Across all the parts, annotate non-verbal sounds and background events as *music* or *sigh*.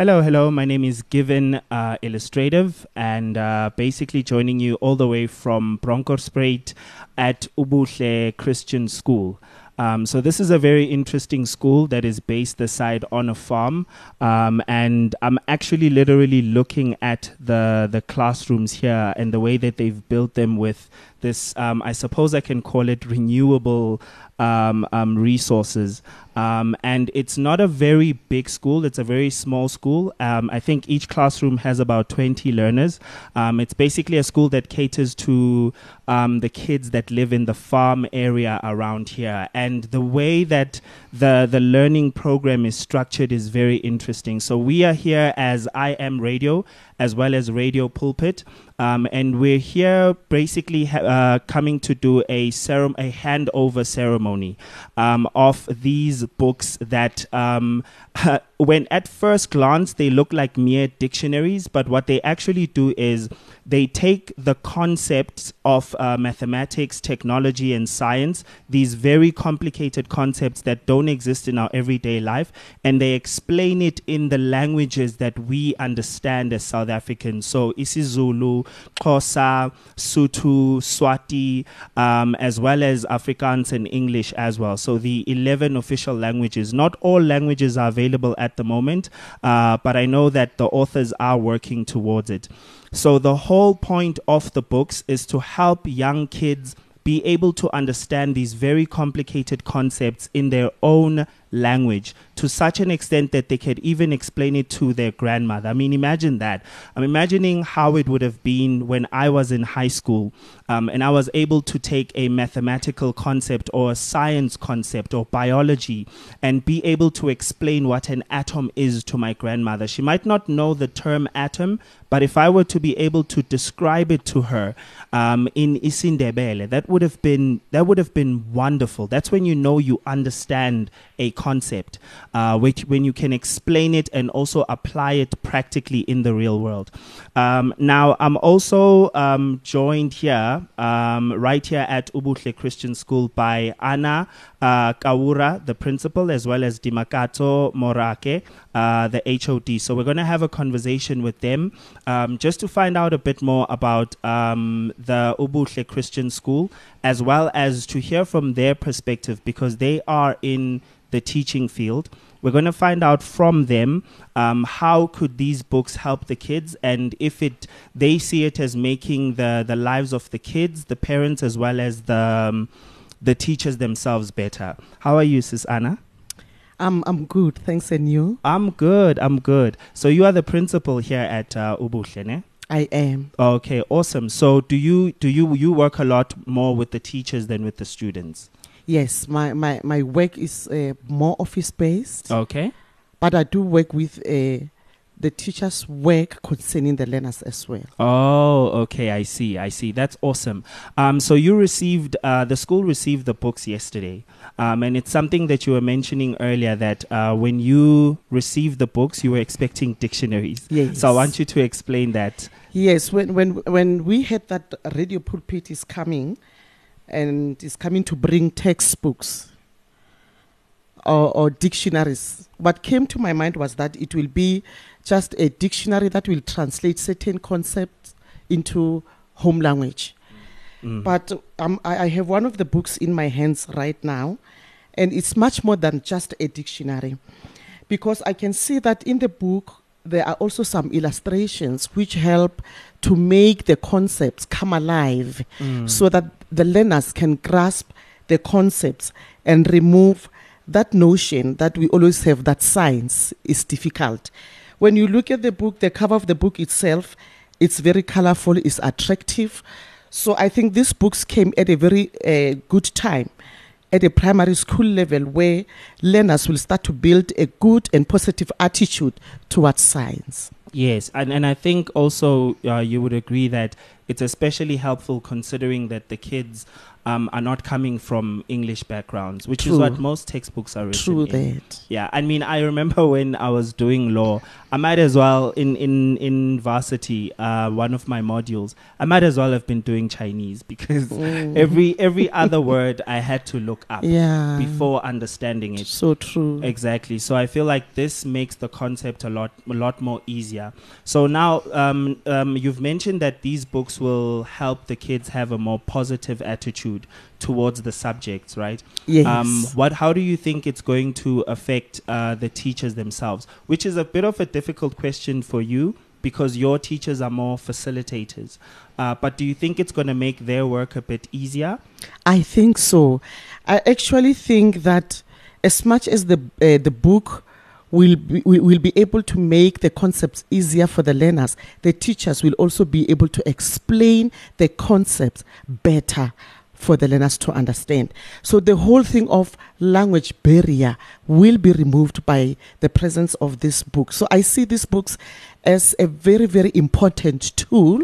Hello, hello. My name is Given uh, Illustrative, and uh, basically joining you all the way from Bronkhorstspruit at Ubuhle Christian School. Um, so this is a very interesting school that is based aside on a farm, um, and I'm actually literally looking at the the classrooms here and the way that they've built them with this. Um, I suppose I can call it renewable um, um, resources. Um, and it's not a very big school, it's a very small school. Um, I think each classroom has about 20 learners. Um, it's basically a school that caters to the kids that live in the farm area around here. And the way that the, the learning program is structured is very interesting. So we are here as I Am Radio as well as Radio Pulpit. Um, and we're here basically ha- uh, coming to do a, cerom- a handover ceremony um, of these books that, um, *laughs* when at first glance they look like mere dictionaries, but what they actually do is they take the concepts of uh, mathematics, technology, and science, these very complicated concepts that don't exist in our everyday life, and they explain it in the languages that we understand as South Africans. So isiZulu, Xhosa, Sotho, Swati, um, as well as Afrikaans and English as well. So the 11 official languages. Not all languages are available at the moment, uh, but I know that the authors are working towards it. So the whole point of the books is to help young kids be able to understand these very complicated concepts in their own language to such an extent that they could even explain it to their grandmother. I mean, imagine that. I'm imagining how it would have been when I was in high school um, and I was able to take a mathematical concept or a science concept or biology and be able to explain what an atom is to my grandmother. She might not know the term atom, but if I were to be able to describe it to her um, in Isindebele, that would have been that would have been wonderful. That's when you know you understand a concept, uh, which when you can explain it and also apply it practically in the real world. Um, now, I'm also um, joined here, um, right here at Ubuhle Christian School, by Anna uh, Kawura, the principal, as well as Dimakato Morake, uh, the HOD. So we're going to have a conversation with them um, just to find out a bit more about um, the Ubuhle Christian School, as well as to hear from their perspective because they are in the teaching field. We're going to find out from them um, how could these books help the kids, and if it they see it as making the the lives of the kids, the parents, as well as the um, the teachers themselves better. How are you, Sis Anna? I'm I'm good, thanks, and you? I'm good. I'm good. So you are the principal here at uh, Ubuhle, ne? I am. Okay, awesome. So do you do you you work a lot more with the teachers than with the students? Yes, my my my work is uh, more office based, Okay. but I do work with uh, the teachers' work concerning the learners as well. Oh, okay. I see. I see. That's awesome. Um, so you received uh, the school received the books yesterday, um, and it's something that you were mentioning earlier that uh, when you received the books, you were expecting dictionaries. Yes. So I want you to explain that. Yes, when when when we heard that Radio Pulpit is coming, and is coming to bring textbooks or, or dictionaries, what came to my mind was that it will be just a dictionary that will translate certain concepts into home language. Mm. But um, I, I have one of the books in my hands right now, and it's much more than just a dictionary. Because I can see that in the book, there are also some illustrations which help to make the concepts come alive Mm. so that the learners can grasp the concepts and remove that notion that we always have that science is difficult. When you look at the book, the cover of the book itself, it's very colorful, it's attractive. So I think these books came at a very uh, good time at a primary school level where learners will start to build a good and positive attitude towards science. Yes, and and I think also uh, you would agree that it's especially helpful considering that the kids um, are not coming from English backgrounds, which is what most textbooks are written True in. that. Yeah, I mean, I remember when I was doing law, I might as well in in in varsity, uh, one of my modules, I might as well have been doing Chinese because Mm. *laughs* every every other word I had to look up yeah before understanding it. so true. Exactly. So I feel like this makes the concept a lot a lot more easier. So now um, um, you've mentioned that these books will help the kids have a more positive attitude towards the subjects, right? Yes. Um, what? How do you think it's going to affect uh, the teachers themselves? Which is a bit of a difficult question for you because your teachers are more facilitators. Uh, but do you think it's going to make their work a bit easier? I think so. I actually think that as much as the uh, the book will be, will be able to make the concepts easier for the learners, the teachers will also be able to explain the concepts better for the learners to understand. So the whole thing of language barrier will be removed by the presence of this book. So I see these books as a very very important tool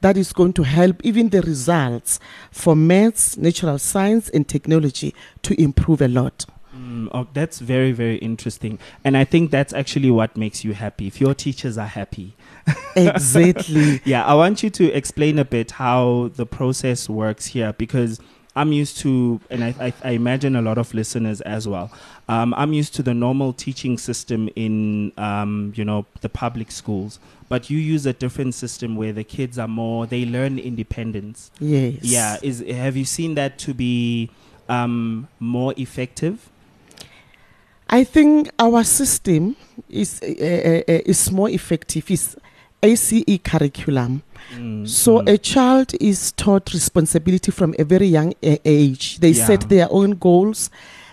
that is going to help even the results for maths, natural science, and technology to improve a lot. Mm, oh, that's very, very interesting. And I think that's actually what makes you happy. If your teachers are happy. *laughs* exactly. Yeah, I want you to explain a bit how the process works here because I'm used to, and I, I, I imagine a lot of listeners as well. Um, I'm used to the normal teaching system in, um, you know, the public schools. But you use a different system where the kids are more, they learn independence. Yes. Yeah, is have you seen that to be um, more effective? I think our system is uh, uh, is more effective. Is ACE curriculum. Mm, So mm. a child is taught responsibility from a very young age. They Yeah. set their own goals.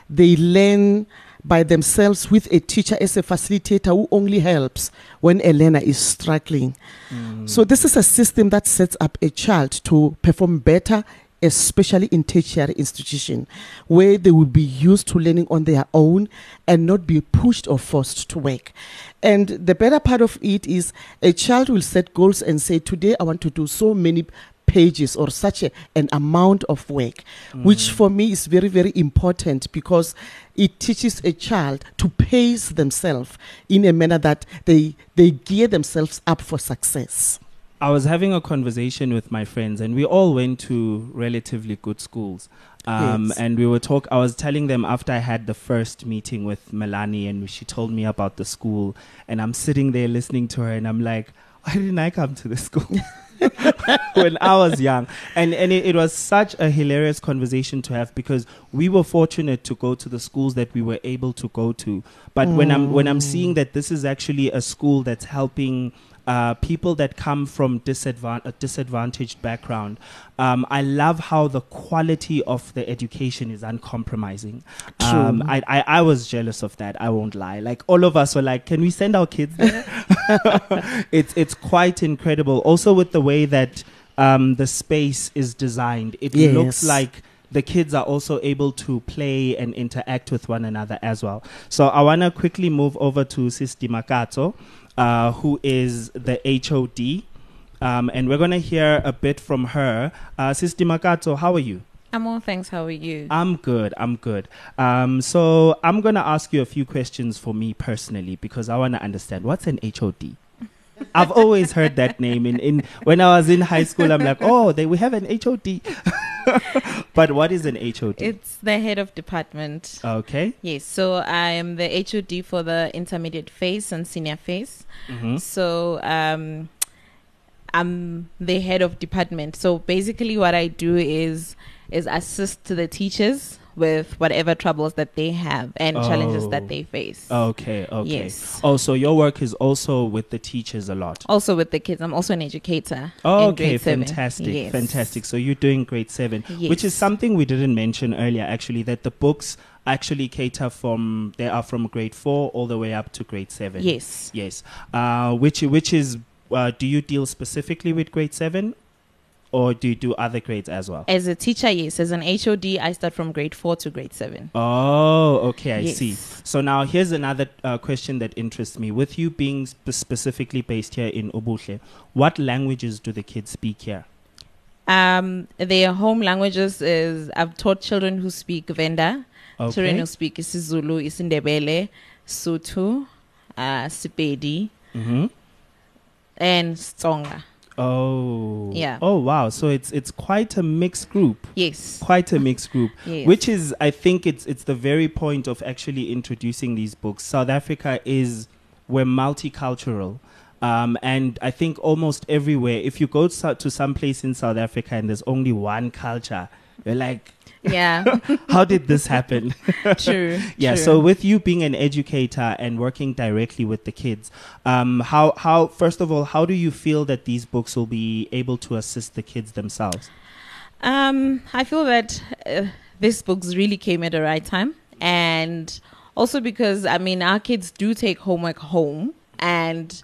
They learn by themselves with a teacher as a facilitator who only helps when a learner is struggling. Mm. So this is a system that sets up a child to perform better, especially in tertiary institution, where they will be used to learning on their own and not be pushed or forced to work. And the better part of it is a child will set goals and say, today I want to do so many pages or such a, an amount of work, which Mm. for me is very, very important because it teaches a child to pace themselves in a manner that they, they gear themselves up for success. I was having a conversation with my friends, and we all went to relatively good schools. Um, Yes. And we were talk. I was telling them after I had the first meeting with Melanie, and she told me about the school, and I'm sitting there listening to her, and I'm like, why didn't I come to the school? *laughs* when I was young. And and it, it was such a hilarious conversation to have because we were fortunate to go to the schools that we were able to go to. But when I'm when I'm seeing that this is actually a school that's helping uh, people that come from disadvan- a disadvantaged background, um, I love how the quality of the education is uncompromising. Um. I, I, I was jealous of that. I won't lie. Like all of us were like, can we send our kids there? *laughs* it's it's quite incredible. Also with the way that um, the space is designed, it looks like the kids are also able to play and interact with one another as well. So I want to quickly move over to Sis Dimakato, uh, who is the HOD. Um, and we're going to hear a bit from her. Uh, Sis Dimakato, how are you? I'm all thanks. How are you? I'm good. I'm good. Um, so I'm going to ask you a few questions for me personally because I want to understand what's an HOD. *laughs* I've always heard that name in, in when I was in high school. I'm like, oh, they we have an HOD. *laughs* but what is an HOD? It's the head of department. okay. Yes, so I am the HOD for the intermediate phase and senior phase. hmm So um, I'm the head of department. So basically, what I do is is assist to the teachers with whatever troubles that they have and challenges Oh. that they face. Okay. Okay. Yes. Oh, so your work is also with the teachers a lot. Also with the kids, I'm also an educator. Oh, okay, fantastic, Yes. fantastic. So you're doing grade seven, which is something we didn't mention earlier. Actually, that the books actually cater from they are from grade four all the way up to grade seven. Yes. Yes. Uh, which which is uh, do you deal specifically with grade seven, or do you do other grades as well? As a teacher, yes. As an HOD, I start from grade four to grade seven. Oh, okay, I Yes. see. So now here's another uh, question that interests me. With you being spe- specifically based here in Ubuhle, what languages do the kids speak here? Um, their home languages is I've taught children who speak Venda, children Okay. who speak isiZulu, isindebele, Sotho, uh, Sepedi, hmm and Tsonga. Oh. Yeah. Oh wow. So it's it's quite a mixed group. Yes. Quite a mixed group. *laughs* Yes. Which is I think it's it's the very point of actually introducing these books. South Africa is we're multicultural. Um, and I think almost everywhere, if you go to, to some place in South Africa and there's only one culture, you're like, yeah. *laughs* how did this happen? *laughs* true. *laughs* Yeah. true. So with you being an educator and working directly with the kids, um, how how first of all, how do you feel that these books will be able to assist the kids themselves? Um, I feel that uh, this books really came at the right time, and also because I mean our kids do take homework home, and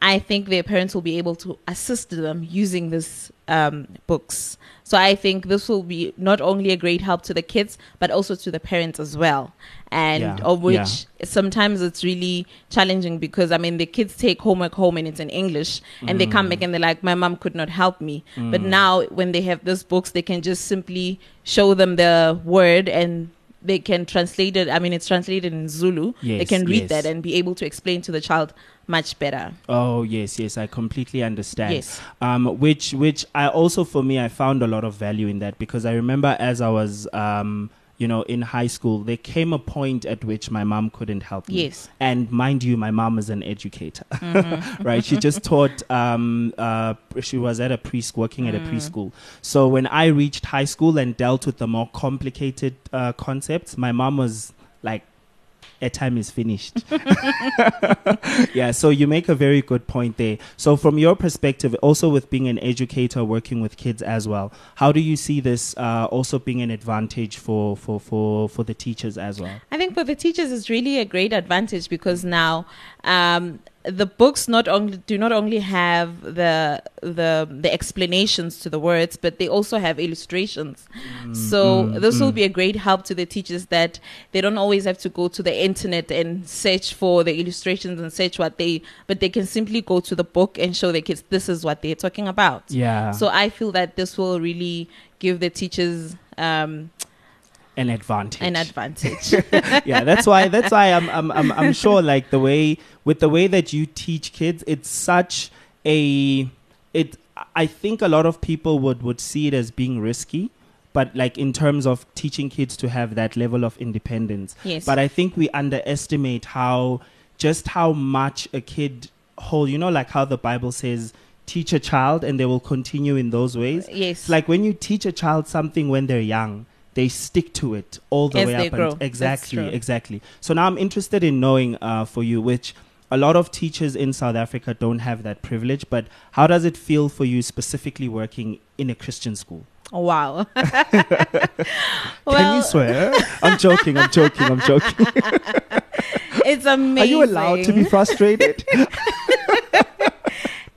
I think their parents will be able to assist them using this um, books. So I think this will be not only a great help to the kids, but also to the parents as well. And Yeah, of which yeah. sometimes it's really challenging because I mean the kids take homework home and it's in English, and they come Mm. back and they're like, "My mom could not help me." But now when they have these books, they can just simply show them the word and they can translate it. I mean, it's translated in Zulu. they can read yes. that and be able to explain to the child much better. Oh yes, yes, I completely understand. Yes. Um, which which I also for me I found a lot of value in that because I remember as I was um you know in high school there came a point at which my mom couldn't help me. Yes. And mind you, my mom is an educator, *laughs* Mm-hmm. right? She just taught. Um, uh, she was at a preschool, working at a Mm. preschool. So when I reached high school and dealt with the more complicated uh, concepts, my mom was like, "A time is finished." *laughs* yeah. So you make a very good point there. So from your perspective, also with being an educator, working with kids as well, how do you see this uh, also being an advantage for for for for the teachers as well? I think for the teachers, it's really a great advantage because now um, the books not only do not only have the the the explanations to the words, but they also have illustrations. so mm, this will mm. be a great help to the teachers that they don't always have to go to the internet and search for the illustrations and search what they, but they can simply go to the book and show their kids this is what they're talking about. Yeah. So I feel that this will really give the teachers um, an advantage. an advantage. *laughs* yeah, that's why that's why I'm, I'm I'm I'm sure like the way with the way that you teach kids, it's such a it I think a lot of people would would see it as being risky, but like in terms of teaching kids to have that level of independence. yes. But I think we underestimate how just how much a kid hold, you know, like how the Bible says teach a child and they will continue in those ways. yes. Like when you teach a child something when they're young, they stick to it all the As way up. grow. That's exactly, exactly. So now I'm interested in knowing uh, for you, which a lot of teachers in South Africa don't have that privilege. But how does it feel for you specifically working in a Christian school? Wow. *laughs* Can well, you swear? I'm joking. I'm joking. I'm joking. *laughs* it's amazing. Are you allowed to be frustrated? *laughs*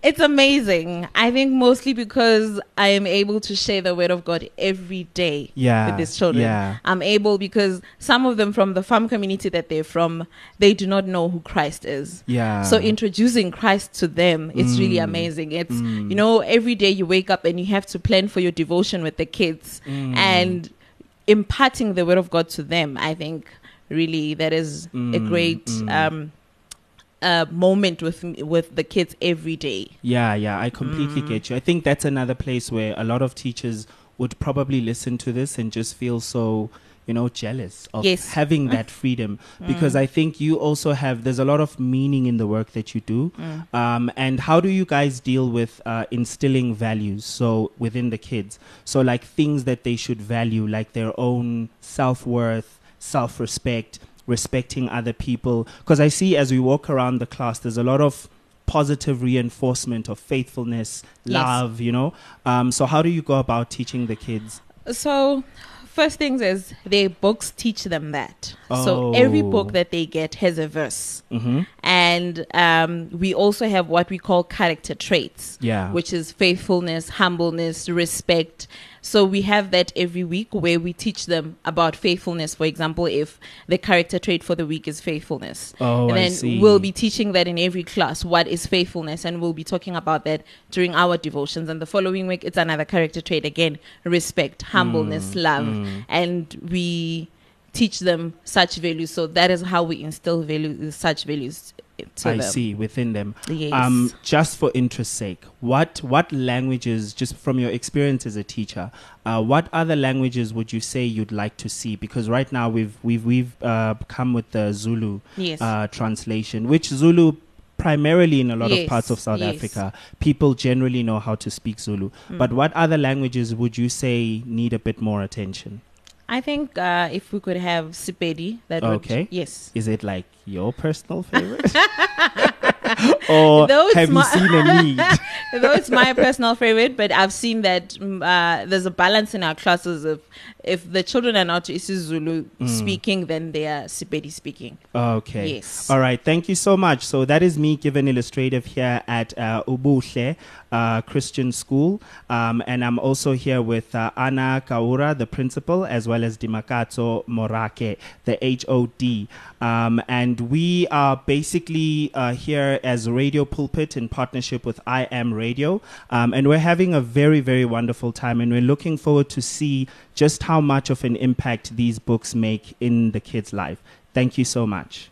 It's amazing. I think mostly because I am able to share the word of God every day yeah. with these children. Yeah. I'm able because some of them from the farm community that they're from, they do not know who Christ is. Yeah. So introducing Christ to them, it's really Mm. amazing. It's Mm. you know every day you wake up and you have to plan for your devotion with the kids Mm. and imparting the word of God to them. I think really that is a Mm, great mm. um, uh, moment with with the kids every day. Yeah, yeah, I completely Mm. get you. I think that's another place where a lot of teachers would probably listen to this and just feel so, you know, jealous of Yes. having that freedom because Mm. I think you also have there's a lot of meaning in the work that you do. Mm. Um, and how do you guys deal with uh, instilling values so within the kids? So like things that they should value, like their own self worth, self respect, respecting other people. Because I see as we walk around the class, there's a lot of positive reinforcement of faithfulness, Yes. love. You know. Um, so how do you go about teaching the kids? So, first things is their books teach them that. So every Oh. book that they get has a verse, Mm-hmm. and um, we also have what we call character traits. Yeah. which is faithfulness, humbleness, respect, So we have that every week where we teach them about faithfulness. For example, if the character trait for the week is faithfulness. Oh, and then we'll be teaching that in every class. What is faithfulness? And we'll be talking about that during our devotions. And the following week, it's another character trait again respect, humbleness, Mm, love. And we teach them such values. So that is how we instill values, such values to I them. see within them. Yes. Um, just for interest's sake, what what languages, just from your experience as a teacher, uh, what other languages would you say you'd like to see? Because right now we've we've we've uh, come with the Zulu yes. uh, translation, which Zulu primarily in a lot of parts of South yes. Africa, people generally know how to speak Zulu. Mm. But what other languages would you say need a bit more attention? I think uh, if we could have Sepedi, that Okay. would yes. Is it like your personal favorite? *laughs* or Though it's have you my- seen a *laughs* need? Though it's my personal favorite, but I've seen that mm, uh, there's a balance in our classes of if the children are not isiZulu Mm. speaking, then they are Sepedi speaking. Okay. Yes. All right. Thank you so much. So that is me given illustrative here at uh, Ubuhle uh, Christian School, um, and I'm also here with uh, Anna Kaura, the principal, as well as Dimakato Morake, the HOD, um, and we are basically uh, here as Radio Pulpit in partnership with I Am Radio, um, and we're having a very very wonderful time, and we're looking forward to see just how much of an impact these books make in the kids' life. Thank you so much.